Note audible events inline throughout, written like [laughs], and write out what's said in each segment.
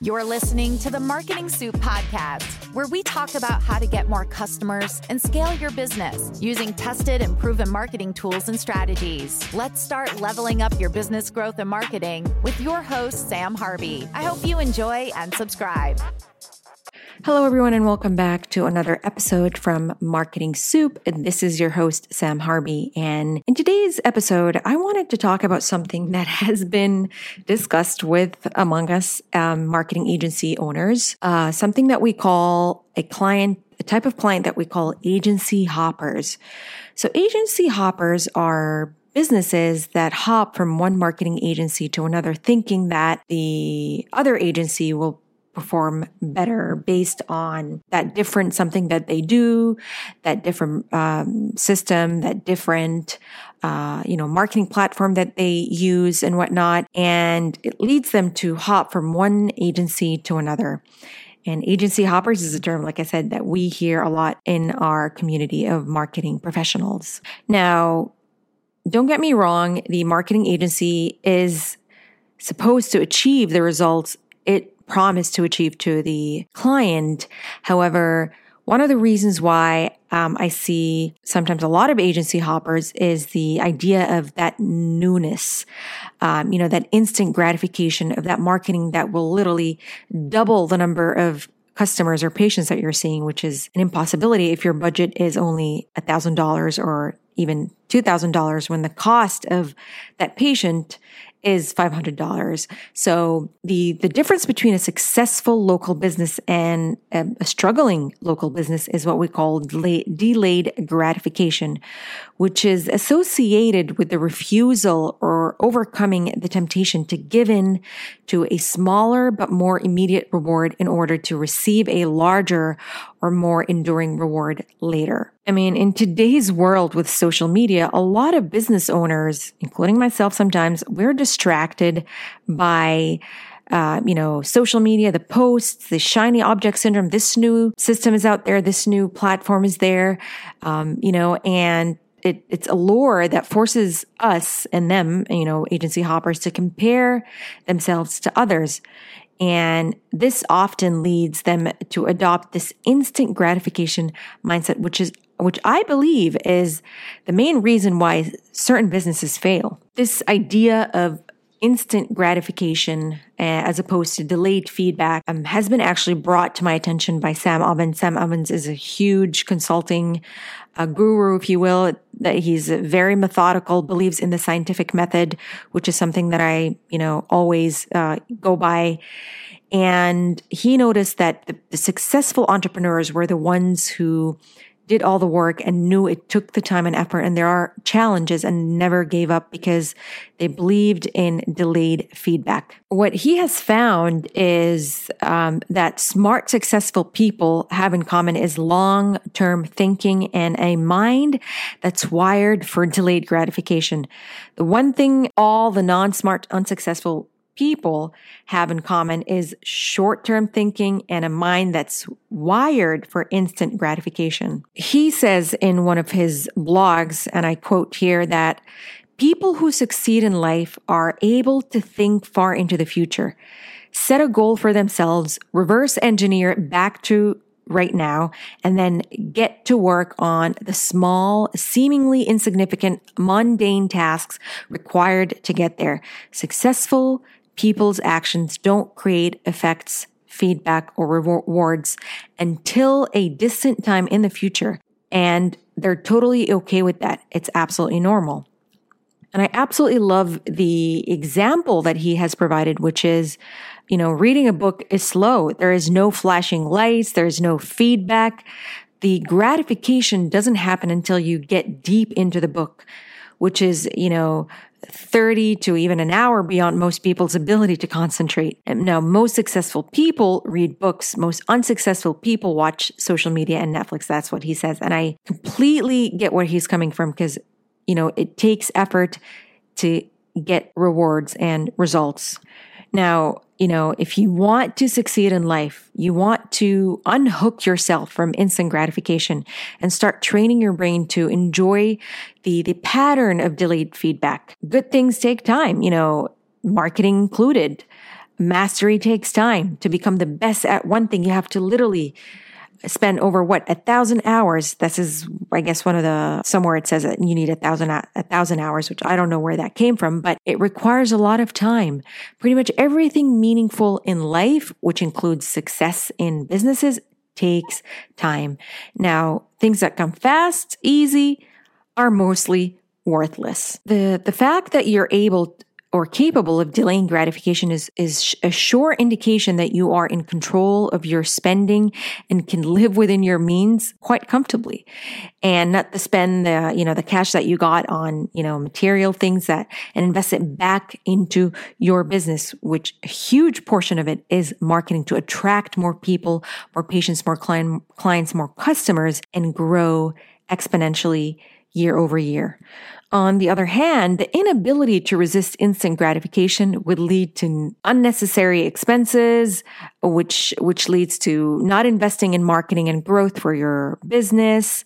You're listening to the Marketing Soup Podcast, where we talk about how to get more customers and scale your business using tested and proven marketing tools and strategies. Let's start leveling up your business growth and marketing with your host, Sam Harvey. I hope you enjoy and subscribe. Hello, everyone, and welcome back to another episode from Marketing Soup. And this is your host, Sam Harvey. And in today's episode, I wanted to talk about something [laughs] that has been discussed with among us um, marketing agency owners, uh, something that we call a client, a type of client that we call agency hoppers. So, agency hoppers are businesses that hop from one marketing agency to another, thinking that the other agency will perform better based on that different something that they do, that different um, system, that different uh, you know marketing platform that they use and whatnot, and it leads them to hop from one agency to another. And agency hoppers is a term, like I said, that we hear a lot in our community of marketing professionals. Now, don't get me wrong, the marketing agency is supposed to achieve the results it promise to achieve to the client. However, one of the reasons why um, I see sometimes a lot of agency hoppers is the idea of that newness, um, you know, that instant gratification of that marketing that will literally double the number of customers or patients that you're seeing, which is an impossibility if your budget is only $1,000 or even $2,000 when the cost of that patient is $500. So the, the difference between a successful local business and a, struggling local business is what we call delayed, delayed gratification, which is associated with the refusal or overcoming the temptation to give in to a smaller but more immediate reward in order to receive a larger or more enduring reward later. I mean, in today's world with social media, a lot of business owners, including myself sometimes, we're distracted by uh, you know, social media, the posts, the shiny object syndrome. This new system is out there. This new platform is there. Um, you know, and it, it's a lure that forces us and them, you know, agency hoppers to compare themselves to others. And this often leads them to adopt this instant gratification mindset, which is, which I believe is the main reason why certain businesses fail. This idea of instant gratification uh, as opposed to delayed feedback um, has been actually brought to my attention by Sam Ovens. Sam Ovens is a huge consulting uh, guru, if you will. That he's very methodical, believes in the scientific method, which is something that I, you know, always uh, go by. And he noticed that the, the successful entrepreneurs were the ones who did all the work and knew it took the time and effort and there are challenges and never gave up because they believed in delayed feedback. What he has found is um, that smart, successful people have in common is long term thinking and a mind that's wired for delayed gratification. The one thing all the non smart, unsuccessful people have in common is short term thinking and a mind that's wired for instant gratification. He says in one of his blogs, and I quote here, that people who succeed in life are able to think far into the future, set a goal for themselves, reverse engineer back to right now and then get to work on the small, seemingly insignificant, mundane tasks required to get there. Successful, people's actions don't create effects, feedback, or rewards until a distant time in the future. And they're totally okay with that. It's absolutely normal. And I absolutely love the example that he has provided, which is, you know, reading a book is slow. There is no flashing lights. There's no feedback. The gratification doesn't happen until you get deep into the book, which is, you know, 30 to even an hour beyond most people's ability to concentrate. Now, most successful people read books. Most unsuccessful people watch social media and Netflix. That's what he says. And I completely get where he's coming from because, you know, it takes effort to get rewards and results. Now, you know, if you want to succeed in life, you want to unhook yourself from instant gratification and start training your brain to enjoy the, the pattern of delayed feedback. Good things take time, you know, marketing included. mastery takes time. To become the best at one thing, you have to literally spend over what a thousand hours. This is, I guess, one of the somewhere it says that you need a thousand a thousand hours, which I don't know where that came from, but it requires a lot of time. Pretty much everything meaningful in life, which includes success in businesses, takes time. Now, things that come fast, easy, are mostly worthless. The the fact that you're able or capable of delaying gratification is, is a sure indication that you are in control of your spending and can live within your means quite comfortably. And not to spend the, you know, the cash that you got on, you know, material things that and invest it back into your business, which a huge portion of it is marketing to attract more people, more patients, more client, clients, more customers and grow exponentially year over year. On the other hand, the inability to resist instant gratification would lead to unnecessary expenses, which, which leads to not investing in marketing and growth for your business,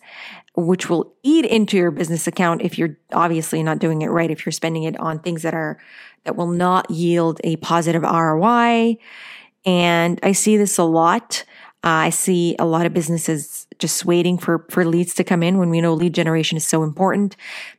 which will eat into your business account if you're obviously not doing it right, if you're spending it on things that are, that will not yield a positive ROI. And I see this a lot. I see a lot of businesses just waiting for, for leads to come in when we know lead generation is so important.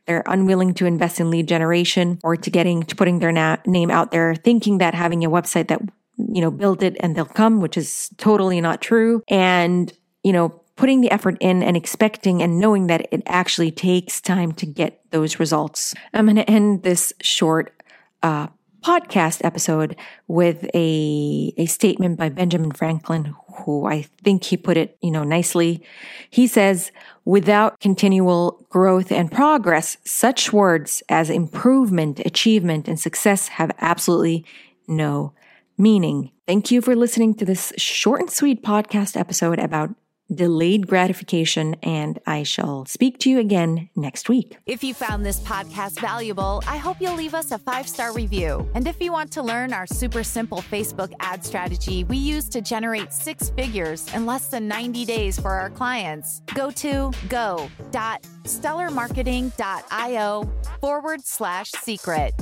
They're unwilling to invest in lead generation or to getting, to putting their na- name out there, thinking that having a website that, you know, build it and they'll come, which is totally not true. And, you know, putting the effort in and expecting and knowing that it actually takes time to get those results. I'm going to end this short, uh, podcast episode with a, a statement by Benjamin Franklin, who I think he put it, you know, nicely. He says, without continual growth and progress, such words as improvement, achievement, and success have absolutely no meaning. Thank you for listening to this short and sweet podcast episode about delayed gratification, and I shall speak to you again next week. If you found this podcast valuable, I hope you'll leave us a five star review. And if you want to learn our super simple Facebook ad strategy we use to generate six figures in less than 90 days for our clients, go to go.stellarmarketing.io forward slash secret.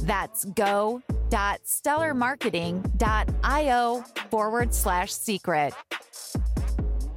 That's go.stellarmarketing.io forward slash secret.